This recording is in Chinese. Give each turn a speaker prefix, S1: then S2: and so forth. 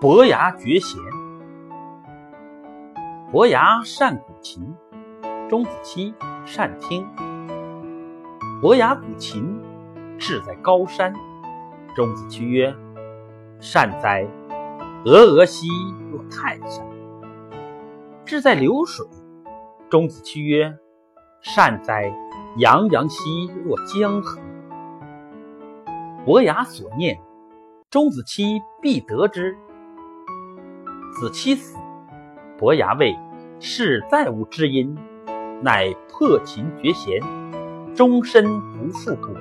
S1: 伯牙绝弦。伯牙善鼓琴，钟子期善听。伯牙鼓琴，志在高山。钟子期曰：“善哉！峨峨兮若泰山。”志在流水。钟子期曰：“善哉！洋洋兮若江河。”伯牙所念，钟子期必得之。子期死，伯牙谓：“世再无知音，乃破琴绝弦，终身不复鼓。”